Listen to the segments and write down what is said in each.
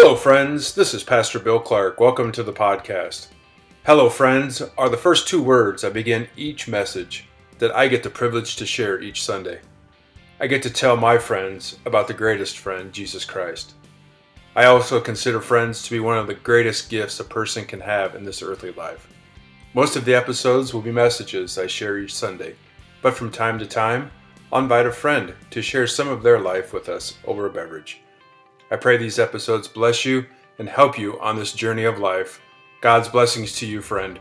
Hello, friends. This is Pastor Bill Clark. Welcome to the podcast. Hello, friends are the first two words I begin each message that I get the privilege to share each Sunday. I get to tell my friends about the greatest friend, Jesus Christ. I also consider friends to be one of the greatest gifts a person can have in this earthly life. Most of the episodes will be messages I share each Sunday, but from time to time, I'll invite a friend to share some of their life with us over a beverage. I pray these episodes bless you and help you on this journey of life. God's blessings to you, friend.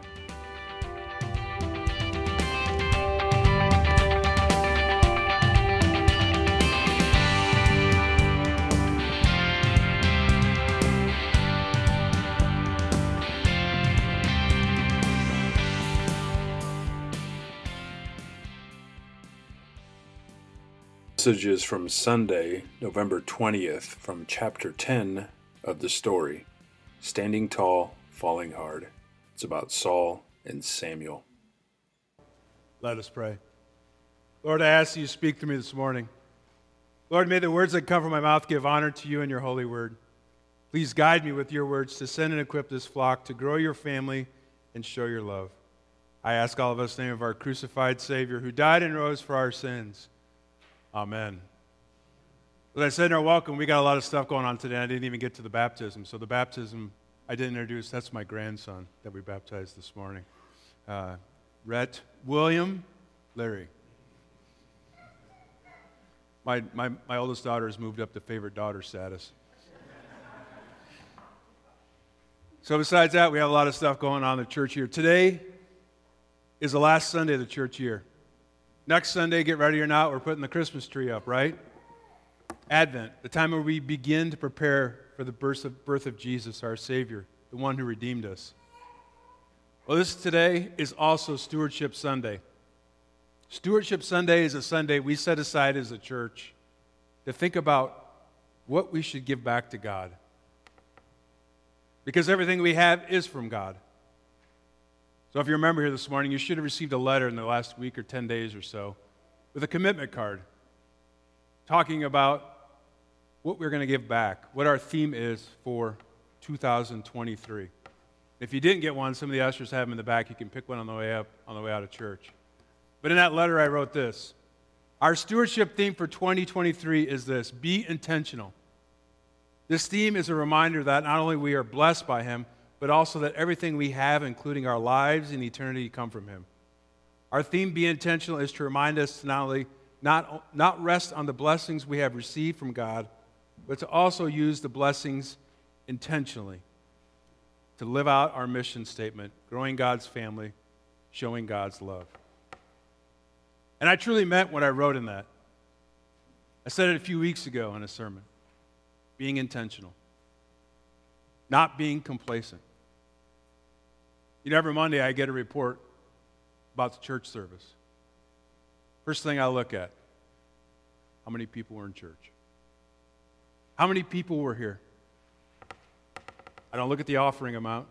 Messages from Sunday, November 20th, from chapter 10 of the story Standing Tall, Falling Hard. It's about Saul and Samuel. Let us pray. Lord, I ask that you speak to me this morning. Lord, may the words that come from my mouth give honor to you and your holy word. Please guide me with your words to send and equip this flock to grow your family and show your love. I ask all of us in the name of our crucified Savior who died and rose for our sins. Amen. As I said in our welcome, we got a lot of stuff going on today. I didn't even get to the baptism. So, the baptism I didn't introduce, that's my grandson that we baptized this morning. Uh, Rhett William Larry. My, my, my oldest daughter has moved up to favorite daughter status. so, besides that, we have a lot of stuff going on in the church here. Today is the last Sunday of the church year. Next Sunday, get ready or not, we're putting the Christmas tree up, right? Advent, the time where we begin to prepare for the birth of, birth of Jesus, our Savior, the one who redeemed us. Well, this today is also Stewardship Sunday. Stewardship Sunday is a Sunday we set aside as a church to think about what we should give back to God. Because everything we have is from God. So, if you remember here this morning, you should have received a letter in the last week or 10 days or so with a commitment card talking about what we're going to give back, what our theme is for 2023. If you didn't get one, some of the ushers have them in the back. You can pick one on the way up, on the way out of church. But in that letter, I wrote this Our stewardship theme for 2023 is this be intentional. This theme is a reminder that not only we are blessed by Him, but also that everything we have, including our lives and eternity, come from Him. Our theme, Be Intentional, is to remind us to not only not, not rest on the blessings we have received from God, but to also use the blessings intentionally to live out our mission statement growing God's family, showing God's love. And I truly meant what I wrote in that. I said it a few weeks ago in a sermon being intentional, not being complacent. You know, every Monday I get a report about the church service. First thing I look at how many people were in church? How many people were here? I don't look at the offering amount.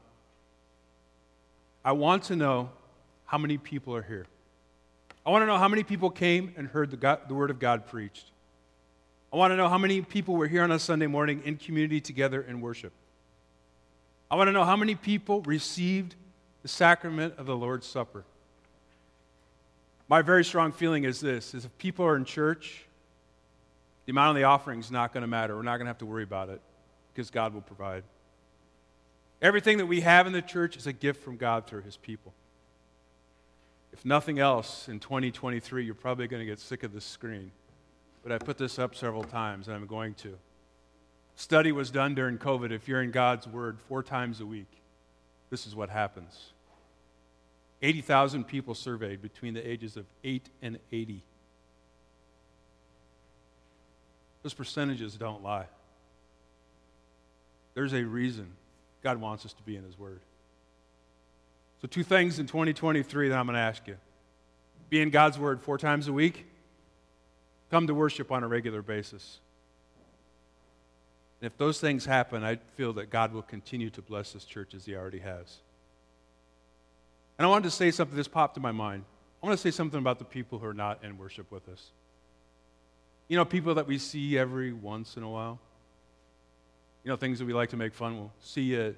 I want to know how many people are here. I want to know how many people came and heard the, God, the Word of God preached. I want to know how many people were here on a Sunday morning in community together in worship. I want to know how many people received the sacrament of the Lord's Supper. My very strong feeling is this is if people are in church, the amount of the offering is not going to matter. We're not going to have to worry about it because God will provide. Everything that we have in the church is a gift from God through his people. If nothing else, in 2023, you're probably going to get sick of this screen. But I put this up several times, and I'm going to. Study was done during COVID. If you're in God's Word four times a week, this is what happens. 80,000 people surveyed between the ages of 8 and 80. Those percentages don't lie. There's a reason God wants us to be in His Word. So, two things in 2023 that I'm going to ask you be in God's Word four times a week, come to worship on a regular basis. And if those things happen, I feel that God will continue to bless this church as He already has. And I wanted to say something, this popped in my mind. I want to say something about the people who are not in worship with us. You know, people that we see every once in a while. You know, things that we like to make fun. We'll see you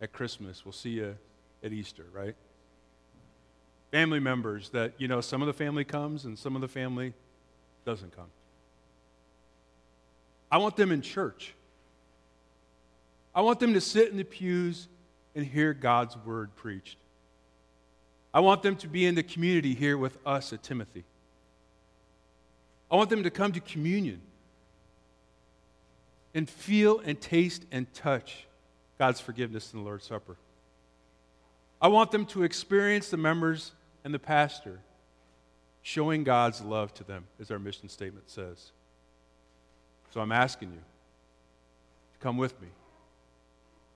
at Christmas. We'll see you at Easter, right? Family members that, you know, some of the family comes and some of the family doesn't come. I want them in church. I want them to sit in the pews and hear God's word preached. I want them to be in the community here with us at Timothy. I want them to come to communion and feel and taste and touch God's forgiveness in the Lord's Supper. I want them to experience the members and the pastor showing God's love to them, as our mission statement says. So I'm asking you to come with me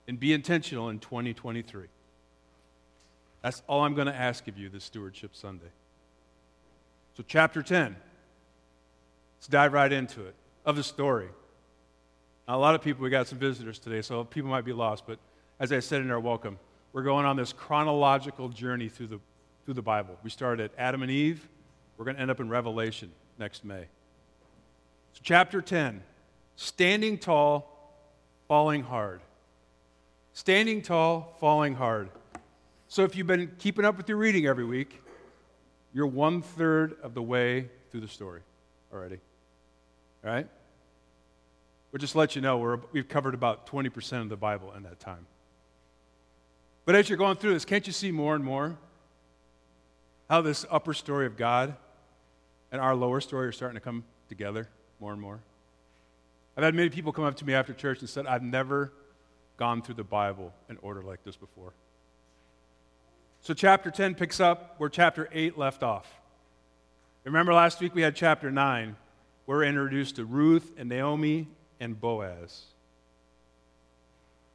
and be intentional in 2023. That's all I'm going to ask of you this Stewardship Sunday. So, chapter 10, let's dive right into it of the story. Now, a lot of people, we got some visitors today, so people might be lost, but as I said in our welcome, we're going on this chronological journey through the, through the Bible. We started at Adam and Eve, we're going to end up in Revelation next May. So, chapter 10 standing tall, falling hard. Standing tall, falling hard. So, if you've been keeping up with your reading every week, you're one third of the way through the story already. All right? We'll just let you know we're, we've covered about 20% of the Bible in that time. But as you're going through this, can't you see more and more how this upper story of God and our lower story are starting to come together more and more? I've had many people come up to me after church and said, I've never gone through the Bible in order like this before. So, chapter 10 picks up where chapter 8 left off. Remember last week we had chapter 9, where we're introduced to Ruth and Naomi and Boaz.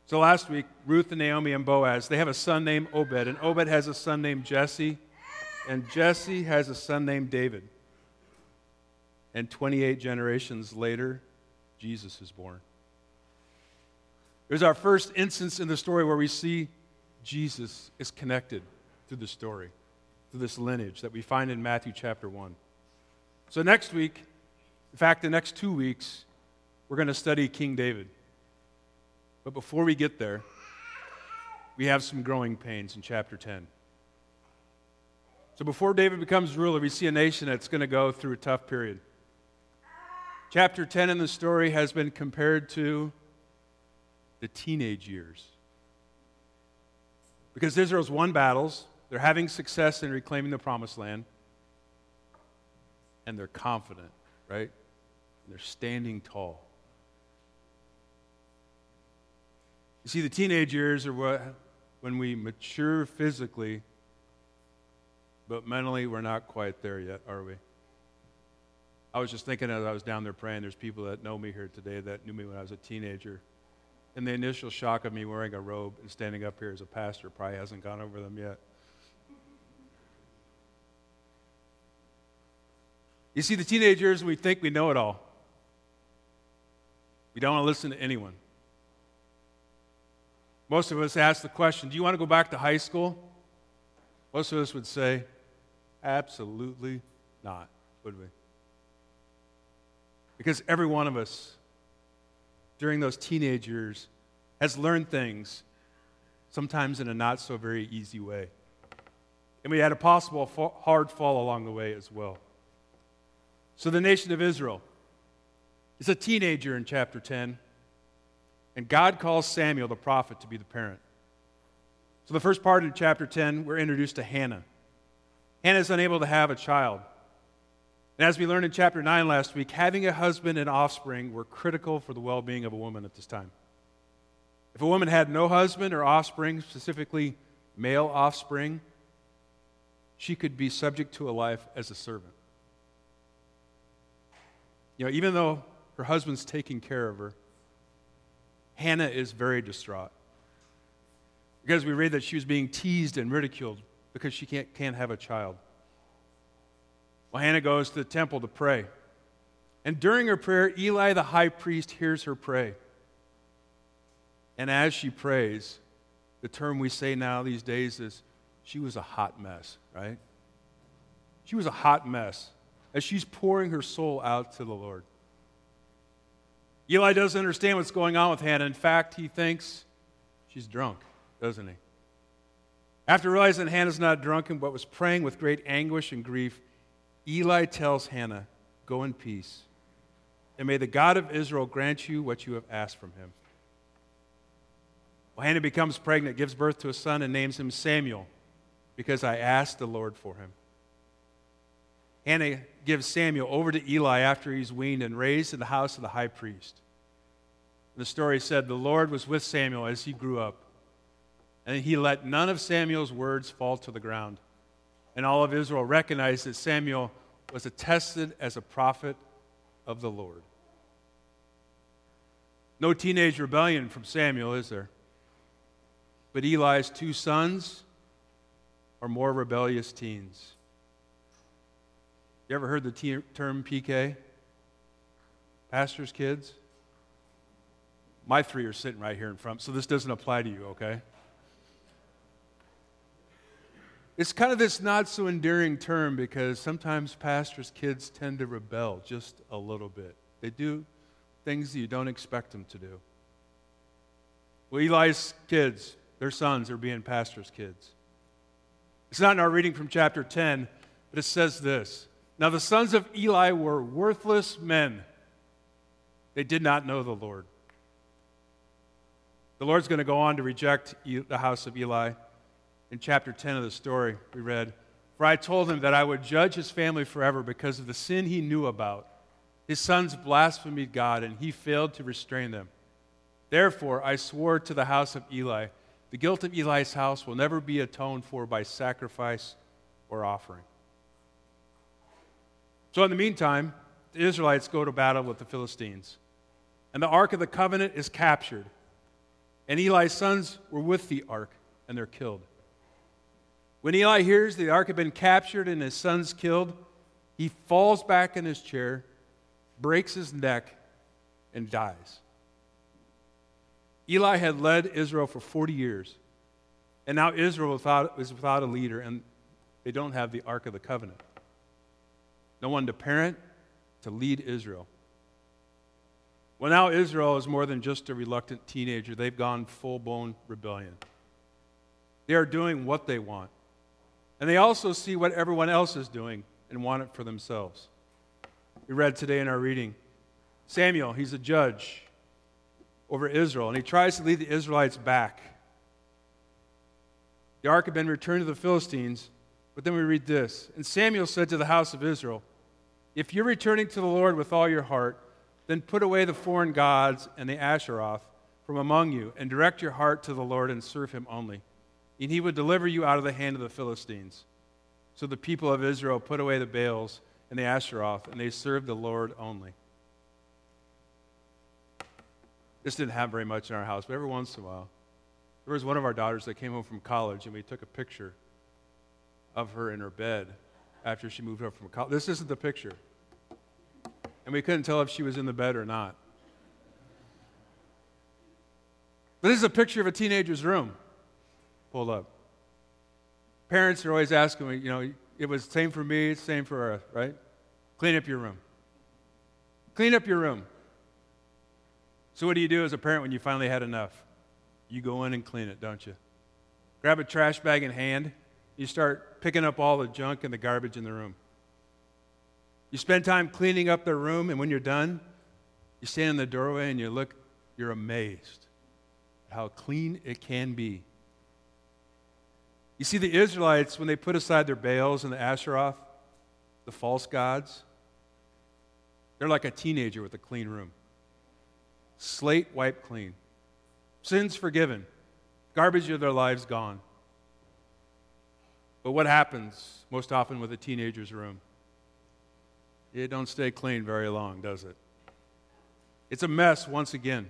So last week, Ruth and Naomi and Boaz, they have a son named Obed, and Obed has a son named Jesse, and Jesse has a son named David. And 28 generations later, Jesus is born. It was our first instance in the story where we see Jesus is connected to the story, to this lineage that we find in Matthew chapter 1. So next week, in fact, the next two weeks, we're going to study King David. But before we get there, we have some growing pains in chapter 10. So before David becomes ruler, we see a nation that's going to go through a tough period. Chapter 10 in the story has been compared to the teenage years. Because Israel's won battles, they're having success in reclaiming the promised land, and they're confident, right? And they're standing tall. You see, the teenage years are what, when we mature physically, but mentally we're not quite there yet, are we? I was just thinking as I was down there praying, there's people that know me here today that knew me when I was a teenager. And the initial shock of me wearing a robe and standing up here as a pastor probably hasn't gone over them yet. You see, the teenagers, we think we know it all. We don't want to listen to anyone. Most of us ask the question Do you want to go back to high school? Most of us would say, Absolutely not, would we? Because every one of us during those teenage years has learned things, sometimes in a not so very easy way. And we had a possible hard fall along the way as well. So the nation of Israel is a teenager in chapter 10 and God calls Samuel, the prophet, to be the parent. So, the first part of chapter 10, we're introduced to Hannah. Hannah is unable to have a child. And as we learned in chapter 9 last week, having a husband and offspring were critical for the well being of a woman at this time. If a woman had no husband or offspring, specifically male offspring, she could be subject to a life as a servant. You know, even though her husband's taking care of her, Hannah is very distraught. Because we read that she was being teased and ridiculed because she can't, can't have a child. Well, Hannah goes to the temple to pray. And during her prayer, Eli the high priest hears her pray. And as she prays, the term we say now these days is she was a hot mess, right? She was a hot mess as she's pouring her soul out to the Lord. Eli doesn't understand what's going on with Hannah. In fact, he thinks she's drunk, doesn't he? After realizing Hannah's not drunken but was praying with great anguish and grief, Eli tells Hannah, Go in peace, and may the God of Israel grant you what you have asked from him. Well, Hannah becomes pregnant, gives birth to a son, and names him Samuel, because I asked the Lord for him. Hannah gives Samuel over to Eli after he's weaned and raised in the house of the high priest. The story said the Lord was with Samuel as he grew up, and he let none of Samuel's words fall to the ground. And all of Israel recognized that Samuel was attested as a prophet of the Lord. No teenage rebellion from Samuel, is there? But Eli's two sons are more rebellious teens. You ever heard the term PK? Pastor's kids? My three are sitting right here in front, so this doesn't apply to you, okay? It's kind of this not so endearing term because sometimes pastors' kids tend to rebel just a little bit. They do things that you don't expect them to do. Well, Eli's kids, their sons, are being pastors' kids. It's not in our reading from chapter 10, but it says this Now the sons of Eli were worthless men, they did not know the Lord. The Lord's going to go on to reject the house of Eli in chapter 10 of the story we read, For I told him that I would judge his family forever because of the sin he knew about. His sons blasphemed God, and he failed to restrain them. Therefore, I swore to the house of Eli, the guilt of Eli's house will never be atoned for by sacrifice or offering. So, in the meantime, the Israelites go to battle with the Philistines, and the Ark of the Covenant is captured. And Eli's sons were with the ark, and they're killed. When Eli hears the ark had been captured and his sons killed, he falls back in his chair, breaks his neck, and dies. Eli had led Israel for 40 years, and now Israel without, is without a leader, and they don't have the Ark of the Covenant. No one to parent, to lead Israel. Well, now Israel is more than just a reluctant teenager. They've gone full blown rebellion. They are doing what they want. And they also see what everyone else is doing and want it for themselves. We read today in our reading Samuel, he's a judge over Israel, and he tries to lead the Israelites back. The ark had been returned to the Philistines, but then we read this. And Samuel said to the house of Israel, If you're returning to the Lord with all your heart, then put away the foreign gods and the Asheroth from among you, and direct your heart to the Lord and serve him only and he would deliver you out of the hand of the Philistines. So the people of Israel put away the Baals and the Asheroth, and they served the Lord only. This didn't happen very much in our house, but every once in a while, there was one of our daughters that came home from college, and we took a picture of her in her bed after she moved up from college. This isn't the picture. And we couldn't tell if she was in the bed or not. But this is a picture of a teenager's room pulled up. Parents are always asking me, you know, it was same for me, it's same for her, right? Clean up your room. Clean up your room. So, what do you do as a parent when you finally had enough? You go in and clean it, don't you? Grab a trash bag in hand, you start picking up all the junk and the garbage in the room. You spend time cleaning up the room, and when you're done, you stand in the doorway and you look, you're amazed how clean it can be. You see, the Israelites, when they put aside their Baals and the Asheroth, the false gods, they're like a teenager with a clean room. Slate wiped clean. Sins forgiven. Garbage of their lives gone. But what happens most often with a teenager's room? It don't stay clean very long, does it? It's a mess once again.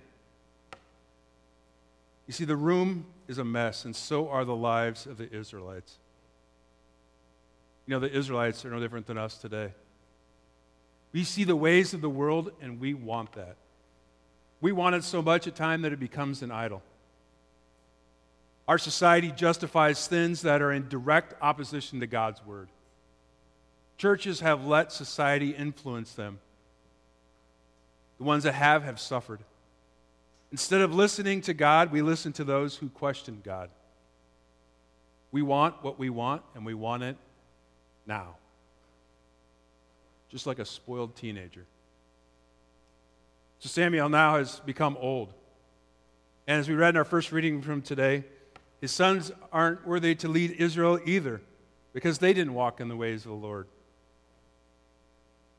You see, the room is a mess, and so are the lives of the Israelites. You know, the Israelites are no different than us today. We see the ways of the world, and we want that. We want it so much at times that it becomes an idol. Our society justifies sins that are in direct opposition to God's word. Churches have let society influence them. The ones that have have suffered. Instead of listening to God, we listen to those who question God. We want what we want, and we want it now. Just like a spoiled teenager. So Samuel now has become old. And as we read in our first reading from today, his sons aren't worthy to lead Israel either because they didn't walk in the ways of the Lord.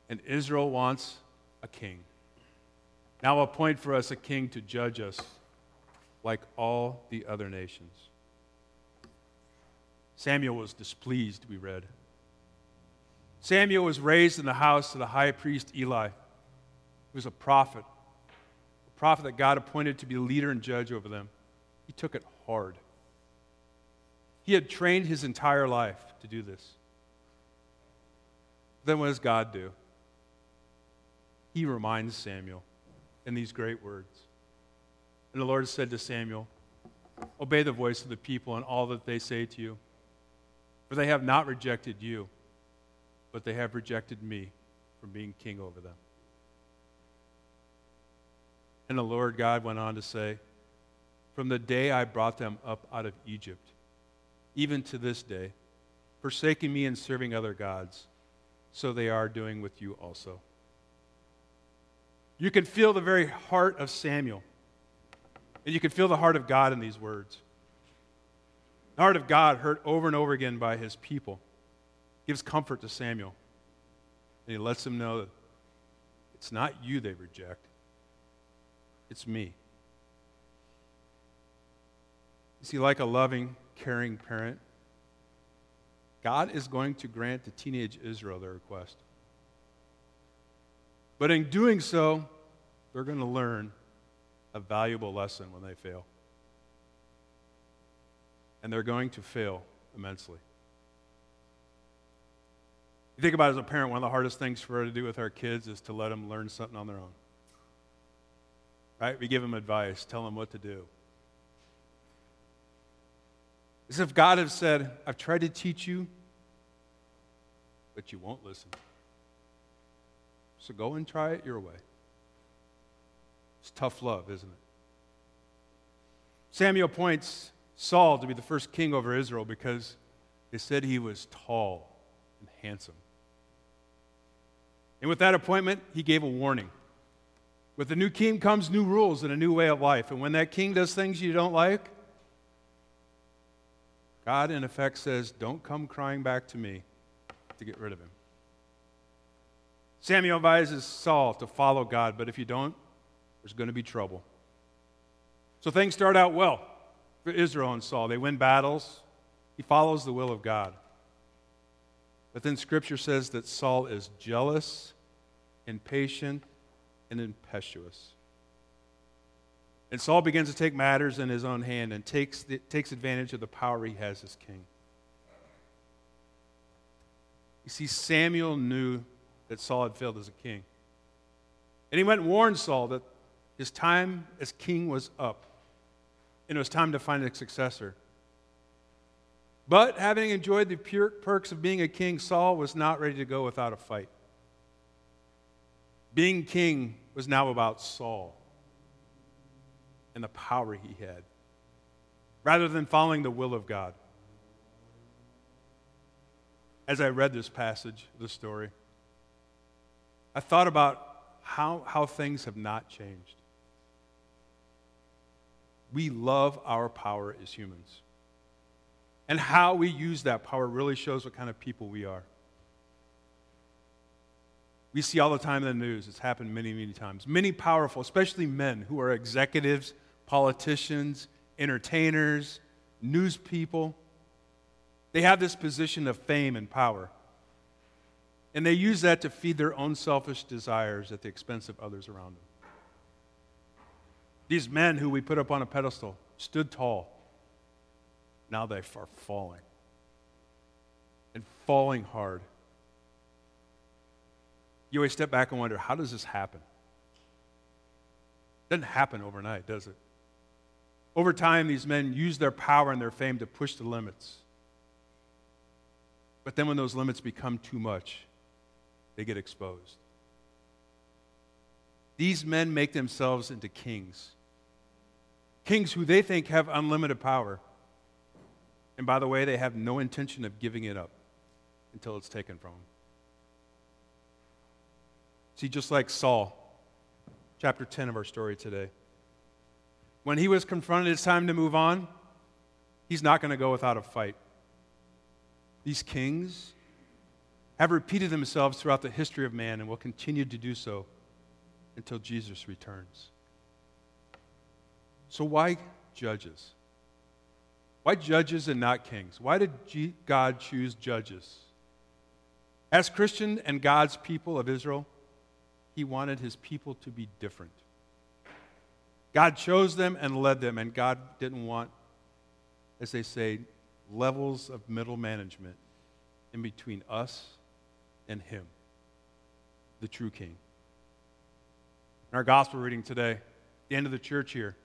And Israel wants a king. Now, appoint for us a king to judge us like all the other nations. Samuel was displeased, we read. Samuel was raised in the house of the high priest Eli. He was a prophet, a prophet that God appointed to be leader and judge over them. He took it hard. He had trained his entire life to do this. Then what does God do? He reminds Samuel in these great words. And the Lord said to Samuel, Obey the voice of the people and all that they say to you, for they have not rejected you, but they have rejected me from being king over them. And the Lord God went on to say, From the day I brought them up out of Egypt, even to this day, forsaking me and serving other gods, so they are doing with you also. You can feel the very heart of Samuel. And you can feel the heart of God in these words. The heart of God, heard over and over again by his people, gives comfort to Samuel. And he lets him know that it's not you they reject, it's me. You see, like a loving, caring parent, God is going to grant to teenage Israel their request. But in doing so, they're going to learn a valuable lesson when they fail. And they're going to fail immensely. You think about it as a parent, one of the hardest things for us to do with our kids is to let them learn something on their own. Right? We give them advice, tell them what to do. As if God had said, I've tried to teach you, but you won't listen. So go and try it your way. It's tough love, isn't it? Samuel appoints Saul to be the first king over Israel because they said he was tall and handsome. And with that appointment, he gave a warning. With the new king comes new rules and a new way of life. And when that king does things you don't like, God, in effect, says, Don't come crying back to me to get rid of him. Samuel advises Saul to follow God, but if you don't, there's going to be trouble. So things start out well for Israel and Saul. They win battles, he follows the will of God. But then Scripture says that Saul is jealous, impatient, and impetuous. And Saul begins to take matters in his own hand and takes, takes advantage of the power he has as king. You see, Samuel knew that Saul had failed as a king. And he went and warned Saul that his time as king was up, and it was time to find a successor. But having enjoyed the pure perks of being a king, Saul was not ready to go without a fight. Being king was now about Saul and the power he had, rather than following the will of God. As I read this passage, this story, I thought about how, how things have not changed. We love our power as humans. And how we use that power really shows what kind of people we are. We see all the time in the news, it's happened many, many times. Many powerful, especially men who are executives, politicians, entertainers, news people, they have this position of fame and power. And they use that to feed their own selfish desires at the expense of others around them. These men who we put up on a pedestal stood tall. Now they are falling. And falling hard. You always step back and wonder how does this happen? It doesn't happen overnight, does it? Over time, these men use their power and their fame to push the limits. But then when those limits become too much, they get exposed. These men make themselves into kings. Kings who they think have unlimited power. And by the way, they have no intention of giving it up until it's taken from them. See, just like Saul, chapter 10 of our story today. When he was confronted, it's time to move on, he's not going to go without a fight. These kings have repeated themselves throughout the history of man and will continue to do so until Jesus returns. So, why judges? Why judges and not kings? Why did God choose judges? As Christian and God's people of Israel, He wanted His people to be different. God chose them and led them, and God didn't want, as they say, levels of middle management in between us and Him, the true King. In our gospel reading today, the end of the church here,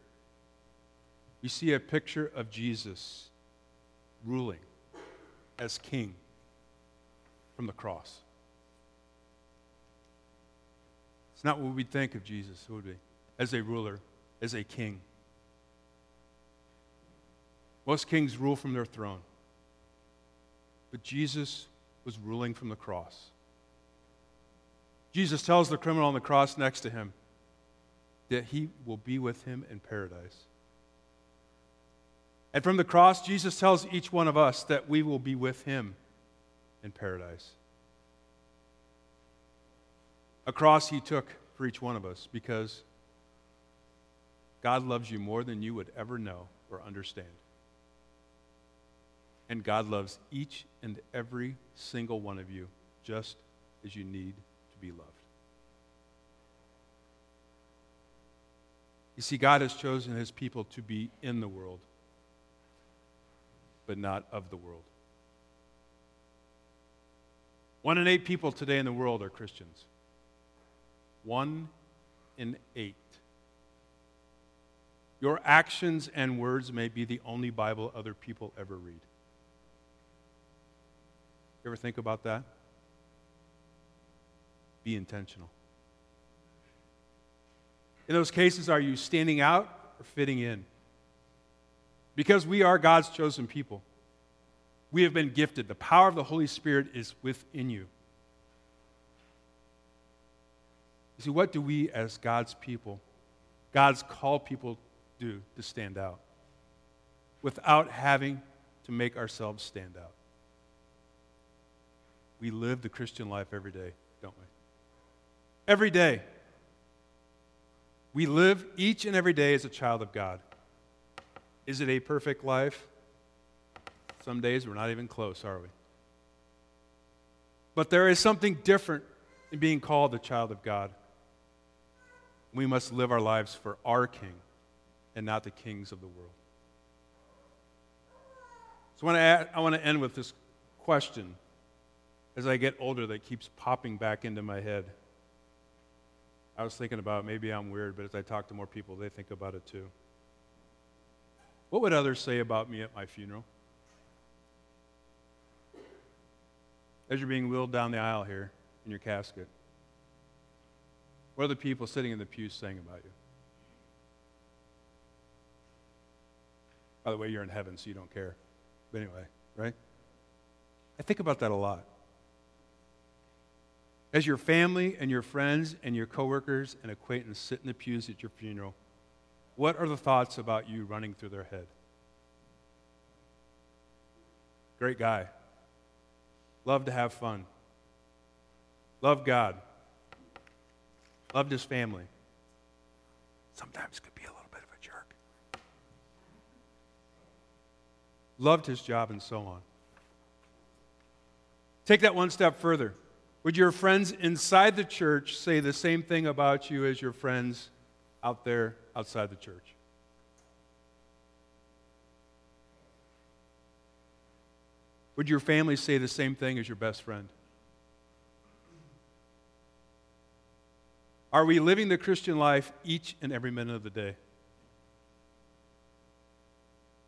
we see a picture of Jesus ruling as king from the cross. It's not what we'd think of Jesus, would we? As a ruler, as a king. Most kings rule from their throne. But Jesus was ruling from the cross. Jesus tells the criminal on the cross next to him that he will be with him in paradise. And from the cross, Jesus tells each one of us that we will be with him in paradise. A cross he took for each one of us because God loves you more than you would ever know or understand. And God loves each and every single one of you just as you need to be loved. You see, God has chosen his people to be in the world but not of the world. One in eight people today in the world are Christians. One in eight. Your actions and words may be the only Bible other people ever read. You ever think about that? Be intentional. In those cases, are you standing out or fitting in? because we are God's chosen people. We have been gifted. The power of the Holy Spirit is within you. You see, what do we as God's people, God's called people, do to stand out without having to make ourselves stand out? We live the Christian life every day, don't we? Every day. We live each and every day as a child of God. Is it a perfect life? Some days we're not even close, are we? But there is something different in being called a child of God. We must live our lives for our King and not the kings of the world. So I want to, add, I want to end with this question as I get older that keeps popping back into my head. I was thinking about maybe I'm weird, but as I talk to more people, they think about it too. What would others say about me at my funeral? As you're being wheeled down the aisle here in your casket, what are the people sitting in the pews saying about you? By the way, you're in heaven, so you don't care. But anyway, right? I think about that a lot. As your family and your friends and your coworkers and acquaintances sit in the pews at your funeral, what are the thoughts about you running through their head? Great guy. Loved to have fun. Loved God. Loved his family. Sometimes could be a Loved his job and so on. Take that one step further. Would your friends inside the church say the same thing about you as your friends out there outside the church. Would your family say the same thing as your best friend? Are we living the Christian life each and every minute of the day?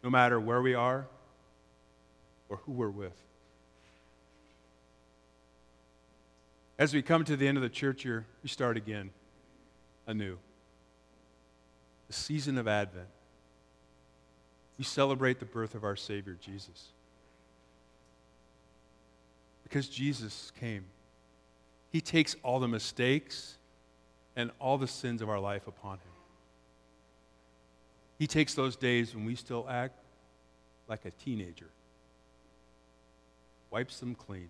No matter where we are or who we're with. As we come to the end of the church year, we start again. anew. The season of Advent. We celebrate the birth of our Savior, Jesus. Because Jesus came. He takes all the mistakes and all the sins of our life upon him. He takes those days when we still act like a teenager, wipes them clean.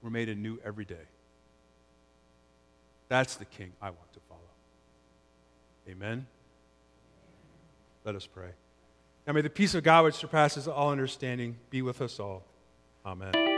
We're made anew every day. That's the king I want to follow. Amen. Let us pray. Now may the peace of God, which surpasses all understanding, be with us all. Amen.